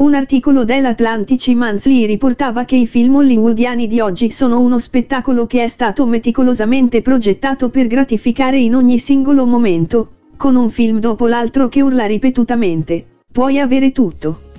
Un articolo dell'Atlantic Monthly riportava che i film hollywoodiani di oggi sono uno spettacolo che è stato meticolosamente progettato per gratificare in ogni singolo momento, con un film dopo l'altro che urla ripetutamente, puoi avere tutto.